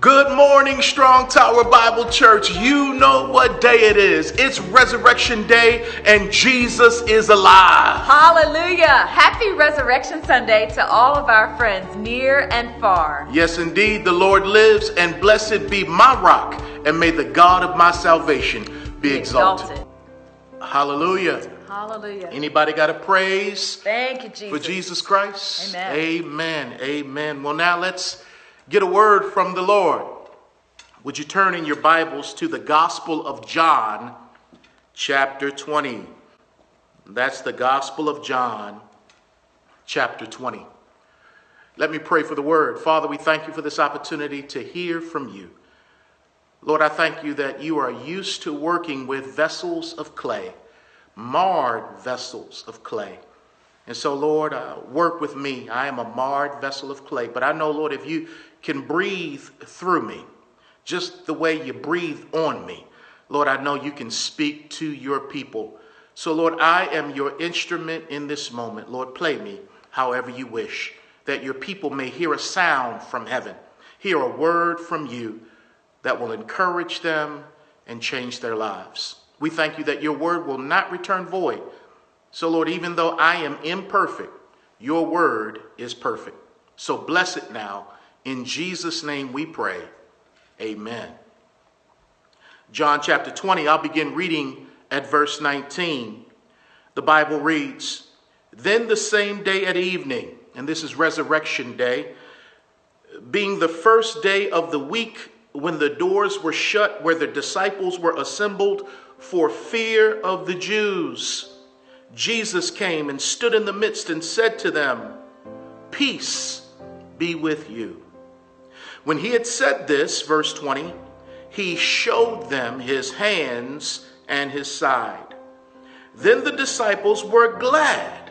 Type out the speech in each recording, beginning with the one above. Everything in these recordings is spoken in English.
Good morning, Strong Tower Bible Church. You know what day it is. It's Resurrection Day, and Jesus is alive. Hallelujah. Happy Resurrection Sunday to all of our friends near and far. Yes, indeed, the Lord lives, and blessed be my rock, and may the God of my salvation be, exalted. Hallelujah. Hallelujah. Anybody got a praise Thank you, Jesus. for Jesus Christ? Amen. Amen. Amen. Well, now let's get a word from the Lord. Would you turn in your Bibles to the Gospel of John, chapter 20? That's the Gospel of John, chapter 20. Let me pray for the word. Father, we thank you for this opportunity to hear from you. Lord, I thank you that you are used to working with vessels of clay, marred vessels of clay. And so, Lord, uh, work with me. I am a marred vessel of clay. But I know, Lord, if you can breathe through me, just the way you breathe on me, Lord, I know you can speak to your people. So, Lord, I am your instrument in this moment. Lord, play me however you wish, that your people may hear a sound from heaven, hear a word from you that will encourage them and change their lives. We thank you that your word will not return void. So, Lord, even though I am imperfect, your word is perfect. So bless it now. In Jesus' name we pray. Amen. John chapter 20, I'll begin reading at verse 19. The Bible reads Then the same day at evening, and this is Resurrection Day, being the first day of the week when the doors were shut where the disciples were assembled for fear of the Jews, Jesus came and stood in the midst and said to them, Peace be with you. When he had said this, verse 20, he showed them his hands and his side. Then the disciples were glad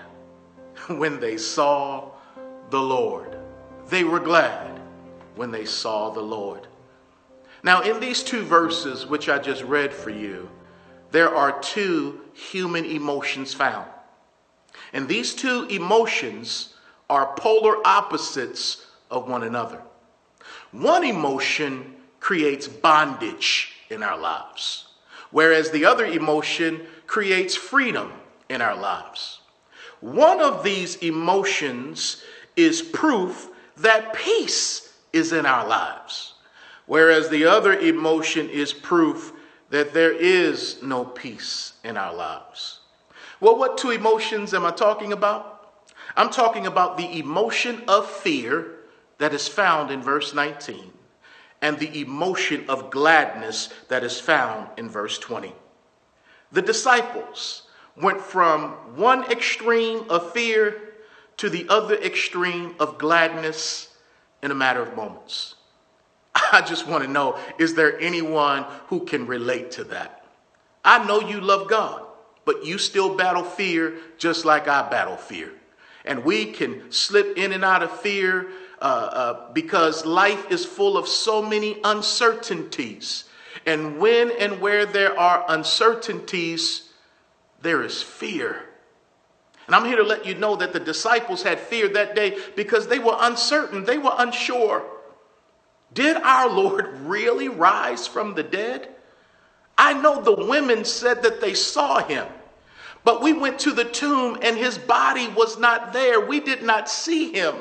when they saw the Lord. They were glad when they saw the Lord. Now, in these two verses, which I just read for you, there are two human emotions found. And these two emotions are polar opposites of one another. One emotion creates bondage in our lives, whereas the other emotion creates freedom in our lives. One of these emotions is proof that peace is in our lives, whereas the other emotion is proof that there is no peace in our lives. Well, what two emotions am I talking about? I'm talking about the emotion of fear that is found in verse 19 and the emotion of gladness that is found in verse 20. The disciples went from one extreme of fear to the other extreme of gladness in a matter of moments. I just want to know is there anyone who can relate to that? I know you love God, but you still battle fear just like I battle fear. And we can slip in and out of fear uh, uh, because life is full of so many uncertainties. And when and where there are uncertainties, there is fear. And I'm here to let you know that the disciples had fear that day because they were uncertain, they were unsure. Did our Lord really rise from the dead? I know the women said that they saw him, but we went to the tomb and his body was not there. We did not see him.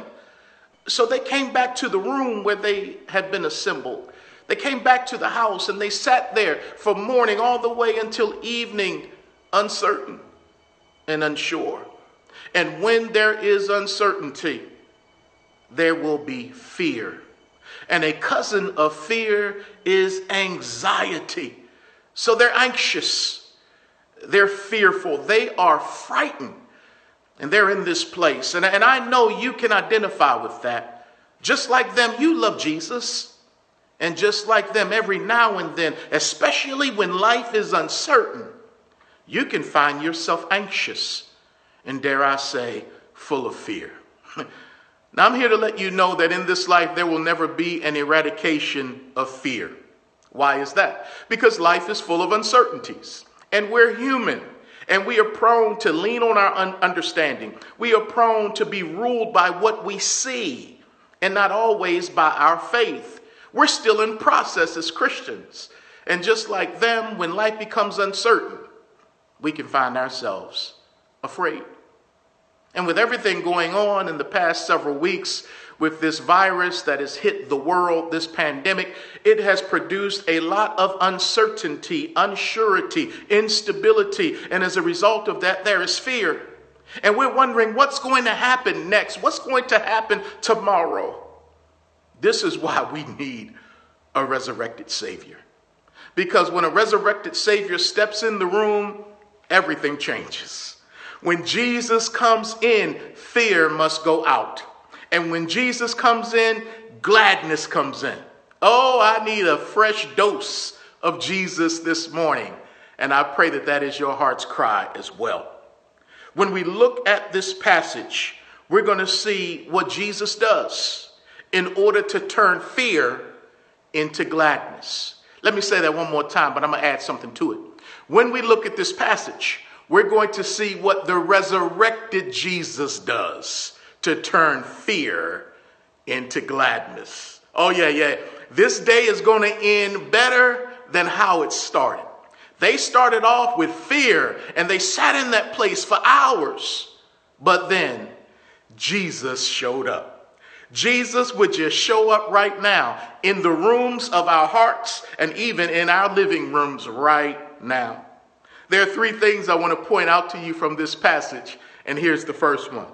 So they came back to the room where they had been assembled. They came back to the house and they sat there from morning all the way until evening, uncertain and unsure. And when there is uncertainty, there will be fear. And a cousin of fear is anxiety. So they're anxious, they're fearful, they are frightened, and they're in this place. And, and I know you can identify with that. Just like them, you love Jesus. And just like them, every now and then, especially when life is uncertain, you can find yourself anxious and, dare I say, full of fear. Now, I'm here to let you know that in this life there will never be an eradication of fear. Why is that? Because life is full of uncertainties, and we're human, and we are prone to lean on our un- understanding. We are prone to be ruled by what we see, and not always by our faith. We're still in process as Christians. And just like them, when life becomes uncertain, we can find ourselves afraid. And with everything going on in the past several weeks, with this virus that has hit the world, this pandemic, it has produced a lot of uncertainty, unsurety, instability. And as a result of that, there is fear. And we're wondering what's going to happen next? What's going to happen tomorrow? This is why we need a resurrected Savior. Because when a resurrected Savior steps in the room, everything changes. When Jesus comes in, fear must go out. And when Jesus comes in, gladness comes in. Oh, I need a fresh dose of Jesus this morning. And I pray that that is your heart's cry as well. When we look at this passage, we're going to see what Jesus does in order to turn fear into gladness. Let me say that one more time, but I'm going to add something to it. When we look at this passage, we're going to see what the resurrected Jesus does to turn fear into gladness. Oh, yeah, yeah. This day is going to end better than how it started. They started off with fear and they sat in that place for hours. But then Jesus showed up. Jesus would just show up right now in the rooms of our hearts and even in our living rooms right now. There are three things I want to point out to you from this passage, and here's the first one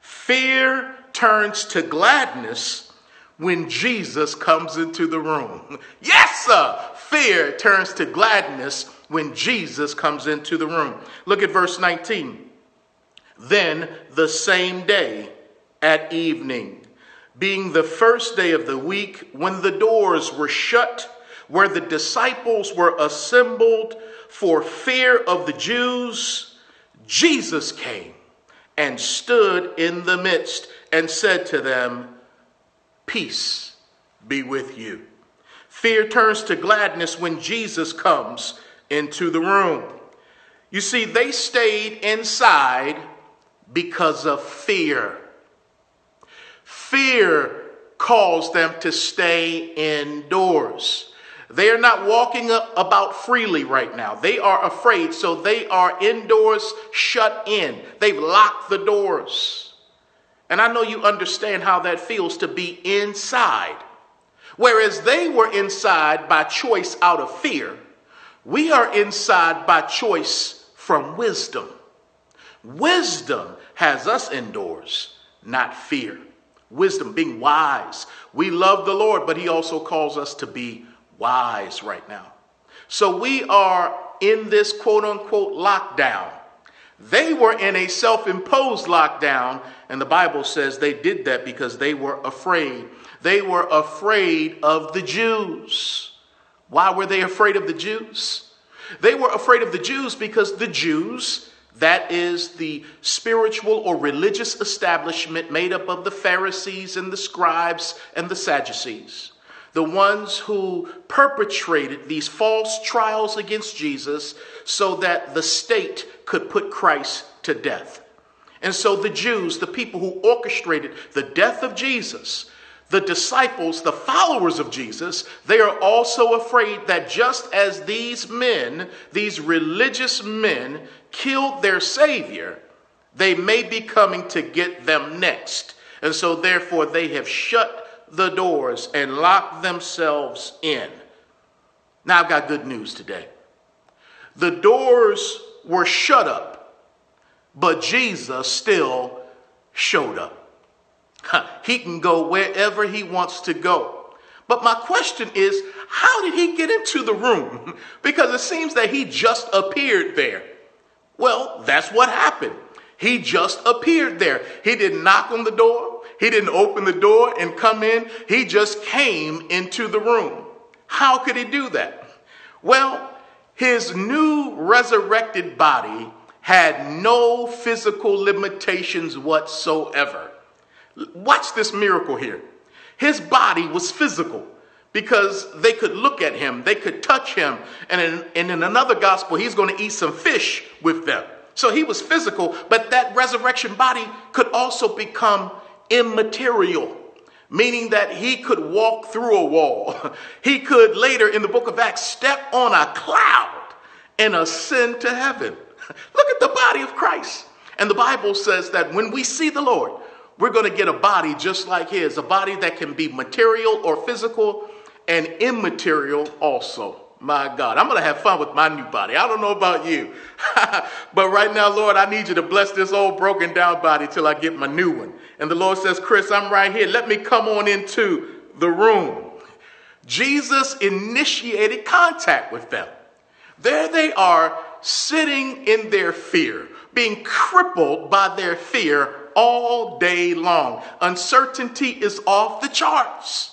Fear turns to gladness when Jesus comes into the room. Yes, sir! Fear turns to gladness when Jesus comes into the room. Look at verse 19. Then the same day at evening, being the first day of the week, when the doors were shut, where the disciples were assembled for fear of the Jews, Jesus came and stood in the midst and said to them, Peace be with you. Fear turns to gladness when Jesus comes into the room. You see, they stayed inside because of fear. Fear caused them to stay indoors. They are not walking about freely right now. They are afraid, so they are indoors, shut in. They've locked the doors. And I know you understand how that feels to be inside. Whereas they were inside by choice out of fear, we are inside by choice from wisdom. Wisdom has us indoors, not fear. Wisdom, being wise. We love the Lord, but He also calls us to be wise right now. So we are in this quote unquote lockdown. They were in a self imposed lockdown, and the Bible says they did that because they were afraid. They were afraid of the Jews. Why were they afraid of the Jews? They were afraid of the Jews because the Jews, that is the spiritual or religious establishment made up of the Pharisees and the scribes and the Sadducees, the ones who perpetrated these false trials against Jesus so that the state could put Christ to death. And so the Jews, the people who orchestrated the death of Jesus, the disciples, the followers of Jesus, they are also afraid that just as these men, these religious men, killed their Savior, they may be coming to get them next. And so, therefore, they have shut the doors and locked themselves in. Now, I've got good news today. The doors were shut up, but Jesus still showed up. He can go wherever he wants to go. But my question is, how did he get into the room? Because it seems that he just appeared there. Well, that's what happened. He just appeared there. He didn't knock on the door. He didn't open the door and come in. He just came into the room. How could he do that? Well, his new resurrected body had no physical limitations whatsoever. Watch this miracle here. His body was physical because they could look at him, they could touch him, and in, and in another gospel, he's going to eat some fish with them. So he was physical, but that resurrection body could also become immaterial. meaning that he could walk through a wall. He could later in the book of Acts step on a cloud and ascend to heaven. Look at the body of Christ. And the Bible says that when we see the Lord, we're going to get a body just like his, a body that can be material or physical and immaterial also. My God, I'm going to have fun with my new body. I don't know about you. but right now, Lord, I need you to bless this old broken down body till I get my new one. And the Lord says, Chris, I'm right here. Let me come on into the room. Jesus initiated contact with them. There they are, sitting in their fear, being crippled by their fear all day long. Uncertainty is off the charts.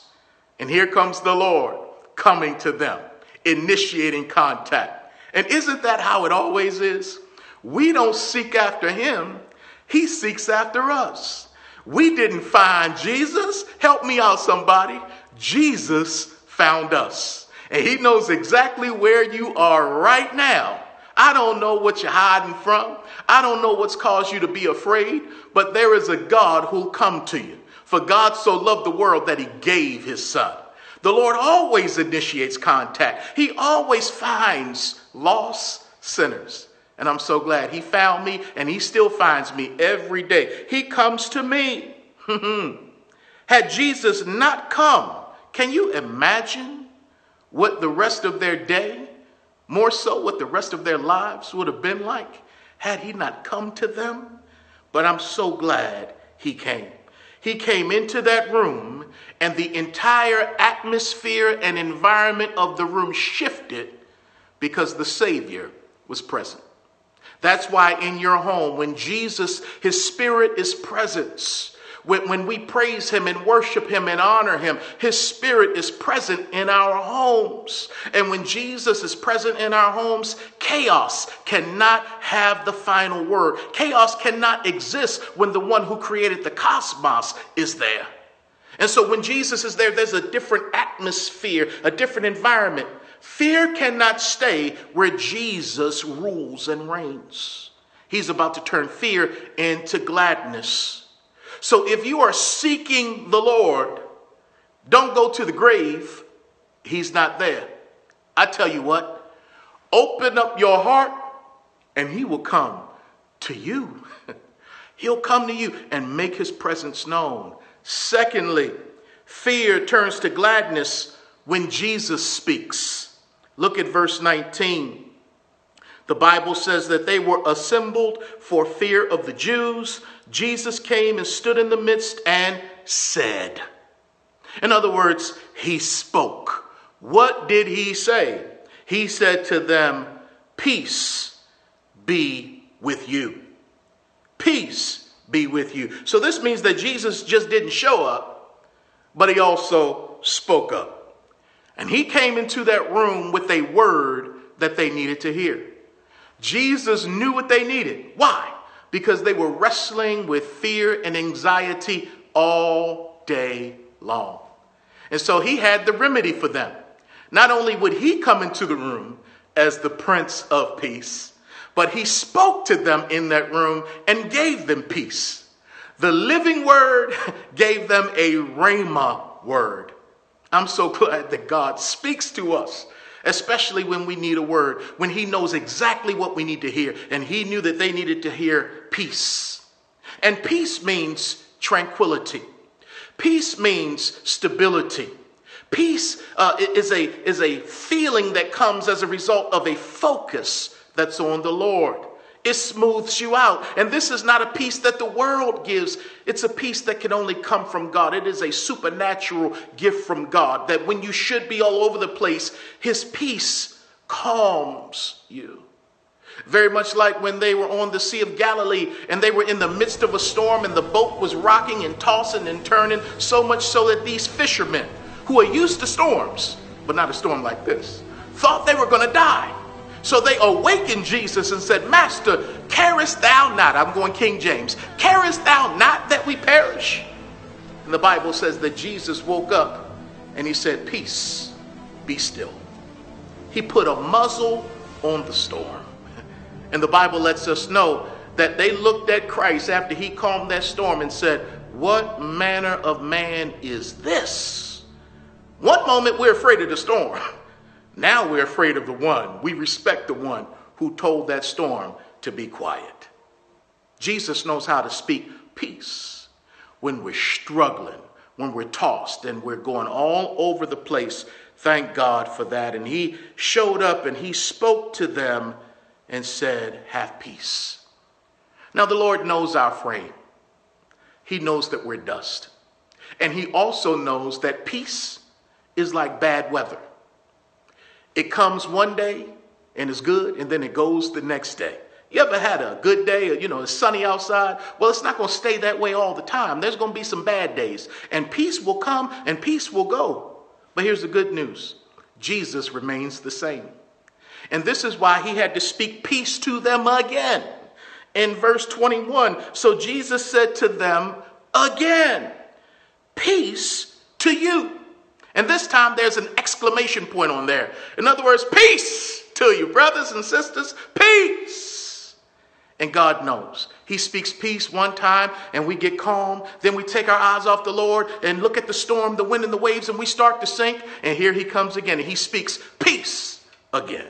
And here comes the Lord coming to them initiating contact. And isn't that how it always is? We don't seek after him, he seeks after us. We didn't find Jesus. Help me out, somebody. Jesus found us. And he knows exactly where you are right now. I don't know what you're hiding from. I don't know what's caused you to be afraid, but there is a God who'll come to you. For God so loved the world that he gave his son. The Lord always initiates contact. He always finds lost sinners. And I'm so glad he found me and he still finds me every day. He comes to me. Had Jesus not come, can you imagine what the rest of their day, more so what the rest of their lives would have been like had he not come to them? But I'm so glad he came. He came into that room, and the entire atmosphere and environment of the room shifted because the Savior was present. That's why in your home, when Jesus, His Spirit is present, when, when we praise Him and worship Him and honor Him, His Spirit is present in our homes. And when Jesus is present in our homes, chaos cannot have the final word. Chaos cannot exist when the one who created the cosmos is there. And so when Jesus is there, there's a different atmosphere, a different environment. Fear cannot stay where Jesus rules and reigns. He's about to turn fear into gladness. So if you are seeking the Lord, don't go to the grave. He's not there. I tell you what, open up your heart and he will come to you. He'll come to you and make his presence known. Secondly, fear turns to gladness when Jesus speaks. Look at verse 19. The Bible says that they were assembled for fear of the Jews. Jesus came and stood in the midst and said. In other words, he spoke. What did he say? He said to them, Peace be with you. Peace be with you. So this means that Jesus just didn't show up, but he also spoke up. And he came into that room with a word that they needed to hear. Jesus knew what they needed. Why? because they were wrestling with fear and anxiety all day long. And so he had the remedy for them. Not only would he come into the room as the Prince of Peace, but he spoke to them in that room and gave them peace. The living word gave them a Rhema word. I'm so glad that God speaks to us especially when we need a word, when He knows exactly what we need to hear. And He knew that they needed to hear peace. And peace means tranquility, peace means stability. Peace uh, is, a, is a feeling that comes as a result of a focus that's on the Lord. It smooths you out. And this is not a peace that the world gives. It's a peace that can only come from God. It is a supernatural gift from God that when you should be all over the place, His peace calms you. Very much like when they were on the Sea of Galilee and they were in the midst of a storm and the boat was rocking and tossing and turning, so much so that these fishermen, who are used to storms, but not a storm like this, thought they were going to die. So they awakened Jesus and said, Master, carest thou not? I'm going King James. Carest thou not that we perish? And the Bible says that Jesus woke up and he said, Peace, be still. He put a muzzle on the storm. And the Bible lets us know that they looked at Christ after he calmed that storm and said, What manner of man is this? One moment we're afraid of the storm. Now we're afraid of the one. We respect the one who told that storm to be quiet. Jesus knows how to speak peace when we're struggling, when we're tossed and we're going all over the place. Thank God for that. And he showed up and he spoke to them and said, Have peace. Now, the Lord knows our frame, He knows that we're dust. And He also knows that peace is like bad weather. It comes one day and is good, and then it goes the next day. You ever had a good day, you know, it's sunny outside? Well, it's not going to stay that way all the time. There's going to be some bad days, and peace will come and peace will go. But here's the good news Jesus remains the same. And this is why he had to speak peace to them again. In verse 21, so Jesus said to them again, Peace to you. And this time there's an exclamation point on there. In other words, peace to you, brothers and sisters, peace. And God knows. He speaks peace one time and we get calm. Then we take our eyes off the Lord and look at the storm, the wind, and the waves, and we start to sink. And here he comes again and he speaks peace again.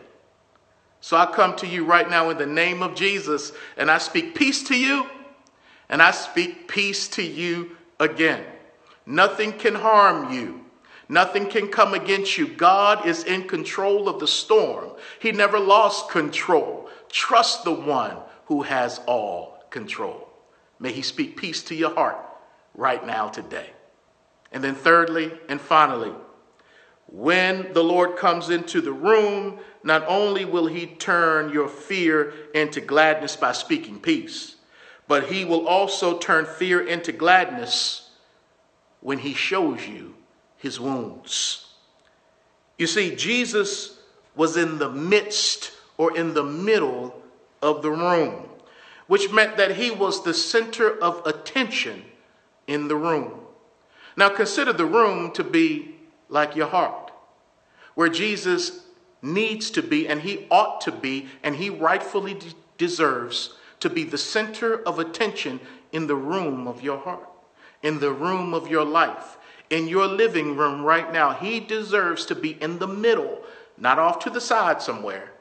So I come to you right now in the name of Jesus and I speak peace to you and I speak peace to you again. Nothing can harm you. Nothing can come against you. God is in control of the storm. He never lost control. Trust the one who has all control. May he speak peace to your heart right now today. And then, thirdly and finally, when the Lord comes into the room, not only will he turn your fear into gladness by speaking peace, but he will also turn fear into gladness when he shows you his wounds. You see, Jesus was in the midst or in the middle of the room, which meant that he was the center of attention in the room. Now, consider the room to be like your heart, where Jesus needs to be and he ought to be, and he rightfully de- deserves to be the center of attention in the room of your heart, in the room of your life in your living room right now. He deserves to be in the middle, not off to the side somewhere.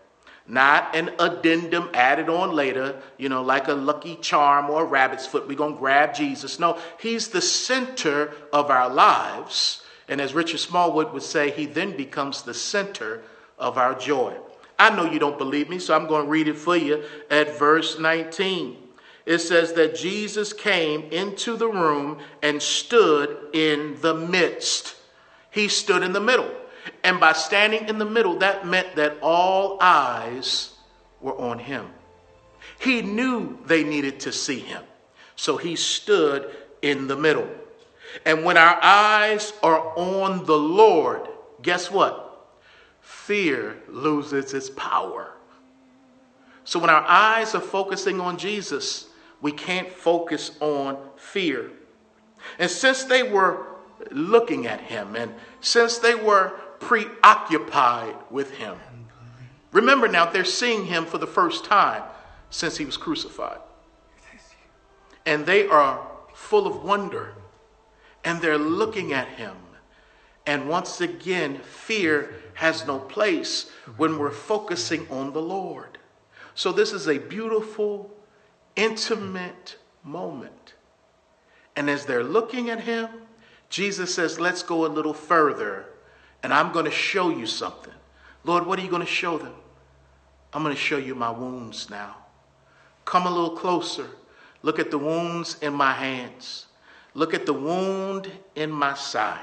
Not an addendum added on later, you know, like a lucky charm or a rabbit's foot. We're going to grab Jesus. No, he's the center of our lives. And as Richard Smallwood would say, he then becomes the center of our joy. I know you don't believe me, so I'm going to read it for you at verse 19 it says that Jesus came into the room and stood in the midst. He stood in the middle. And by standing in the middle, that meant that all eyes were on him. He knew they needed to see him. So he stood in the middle. And when our eyes are on the Lord, guess what? Fear loses its power. So when our eyes are focusing on Jesus, we can't focus on fear. And since they were looking at him and since they were preoccupied with him, remember now, they're seeing him for the first time since he was crucified. And they are full of wonder and they're looking at him. And once again, fear has no place when we're focusing on the Lord. So, this is a beautiful intimate moment. And as they're looking at him, Jesus says, Let's go a little further, and I'm going to show you something. Lord, what are you going to show them? I'm going to show you my wounds now. Come a little closer. Look at the wounds in my hands. Look at the wound in my side.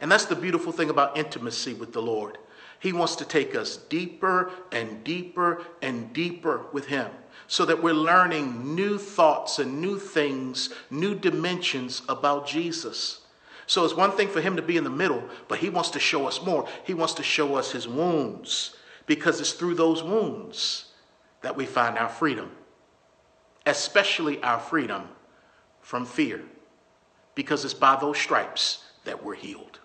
And that's the beautiful thing about intimacy with the Lord. He wants to take us deeper and deeper and deeper with Him so that we're learning new thoughts and new things, new dimensions about Jesus. So it's one thing for Him to be in the middle, but He wants to show us more. He wants to show us His wounds because it's through those wounds that we find our freedom, especially our freedom from fear, because it's by those stripes that we're healed.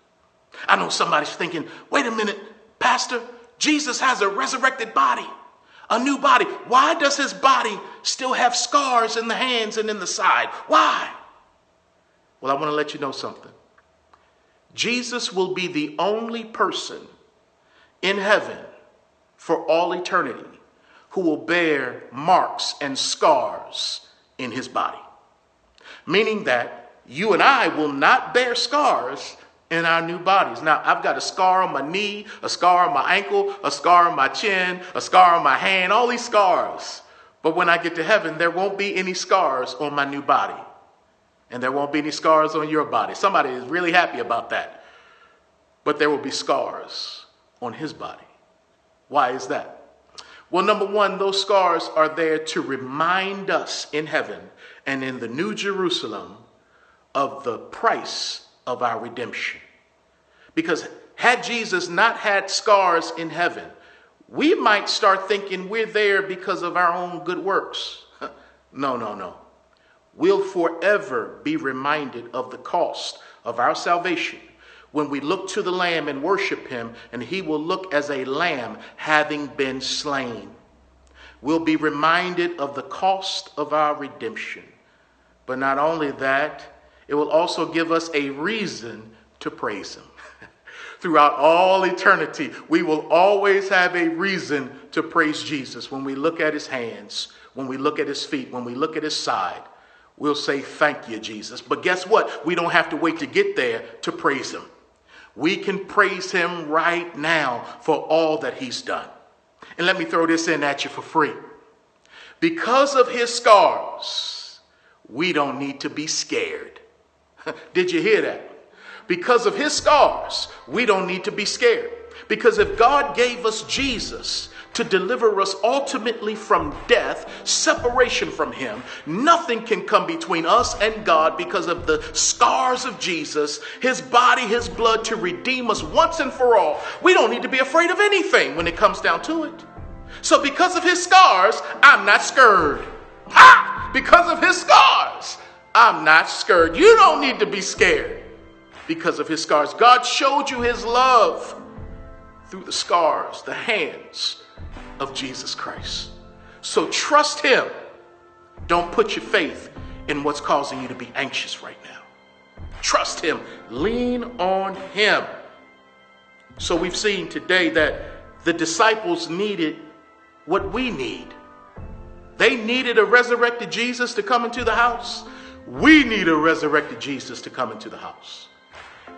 I know somebody's thinking, wait a minute, Pastor, Jesus has a resurrected body, a new body. Why does his body still have scars in the hands and in the side? Why? Well, I want to let you know something. Jesus will be the only person in heaven for all eternity who will bear marks and scars in his body. Meaning that you and I will not bear scars in our new bodies. Now, I've got a scar on my knee, a scar on my ankle, a scar on my chin, a scar on my hand, all these scars. But when I get to heaven, there won't be any scars on my new body. And there won't be any scars on your body. Somebody is really happy about that. But there will be scars on his body. Why is that? Well, number one, those scars are there to remind us in heaven and in the New Jerusalem of the price of our redemption. Because had Jesus not had scars in heaven, we might start thinking we're there because of our own good works. no, no, no. We'll forever be reminded of the cost of our salvation when we look to the Lamb and worship Him, and He will look as a lamb having been slain. We'll be reminded of the cost of our redemption. But not only that, it will also give us a reason to praise Him. Throughout all eternity, we will always have a reason to praise Jesus. When we look at His hands, when we look at His feet, when we look at His side, we'll say, Thank you, Jesus. But guess what? We don't have to wait to get there to praise Him. We can praise him right now for all that he's done. And let me throw this in at you for free. Because of his scars, we don't need to be scared. Did you hear that? Because of his scars, we don't need to be scared. Because if God gave us Jesus, to deliver us ultimately from death, separation from Him. Nothing can come between us and God because of the scars of Jesus, His body, His blood to redeem us once and for all. We don't need to be afraid of anything when it comes down to it. So, because of His scars, I'm not scared. Ha! Because of His scars, I'm not scared. You don't need to be scared because of His scars. God showed you His love through the scars, the hands, of Jesus Christ. So trust Him. Don't put your faith in what's causing you to be anxious right now. Trust Him. Lean on Him. So we've seen today that the disciples needed what we need. They needed a resurrected Jesus to come into the house. We need a resurrected Jesus to come into the house.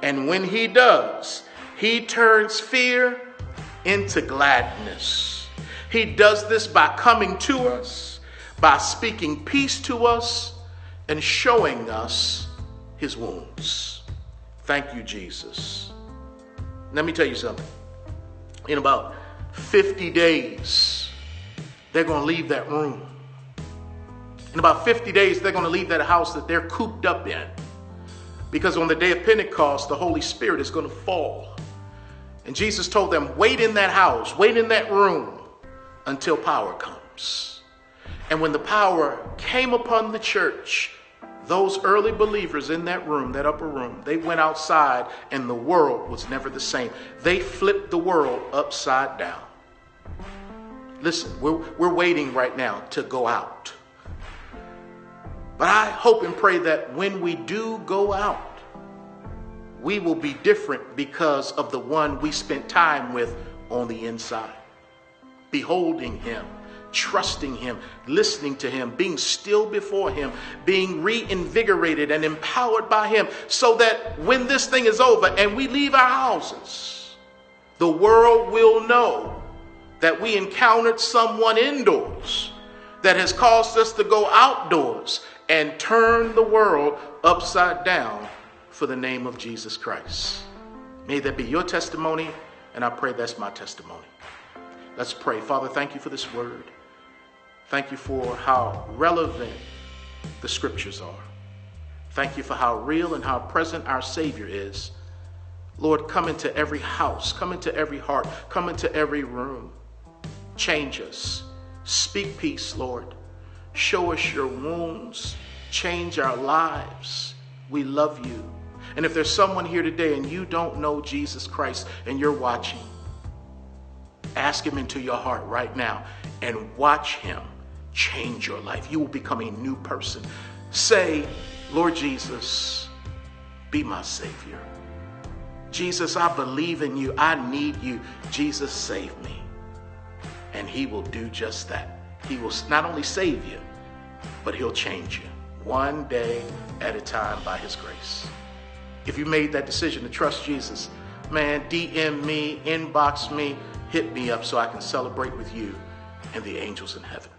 And when He does, He turns fear into gladness. He does this by coming to us, by speaking peace to us, and showing us his wounds. Thank you, Jesus. Let me tell you something. In about 50 days, they're going to leave that room. In about 50 days, they're going to leave that house that they're cooped up in. Because on the day of Pentecost, the Holy Spirit is going to fall. And Jesus told them, wait in that house, wait in that room until power comes. And when the power came upon the church, those early believers in that room, that upper room, they went outside and the world was never the same. They flipped the world upside down. Listen, we're, we're waiting right now to go out. But I hope and pray that when we do go out, we will be different because of the one we spent time with on the inside. Beholding Him, trusting Him, listening to Him, being still before Him, being reinvigorated and empowered by Him, so that when this thing is over and we leave our houses, the world will know that we encountered someone indoors that has caused us to go outdoors and turn the world upside down for the name of Jesus Christ. May that be your testimony, and I pray that's my testimony. Let's pray. Father, thank you for this word. Thank you for how relevant the scriptures are. Thank you for how real and how present our Savior is. Lord, come into every house, come into every heart, come into every room. Change us. Speak peace, Lord. Show us your wounds. Change our lives. We love you. And if there's someone here today and you don't know Jesus Christ and you're watching, Ask Him into your heart right now and watch Him change your life. You will become a new person. Say, Lord Jesus, be my Savior. Jesus, I believe in you. I need you. Jesus, save me. And He will do just that. He will not only save you, but He'll change you one day at a time by His grace. If you made that decision to trust Jesus, man, DM me, inbox me, hit me up so I can celebrate with you and the angels in heaven.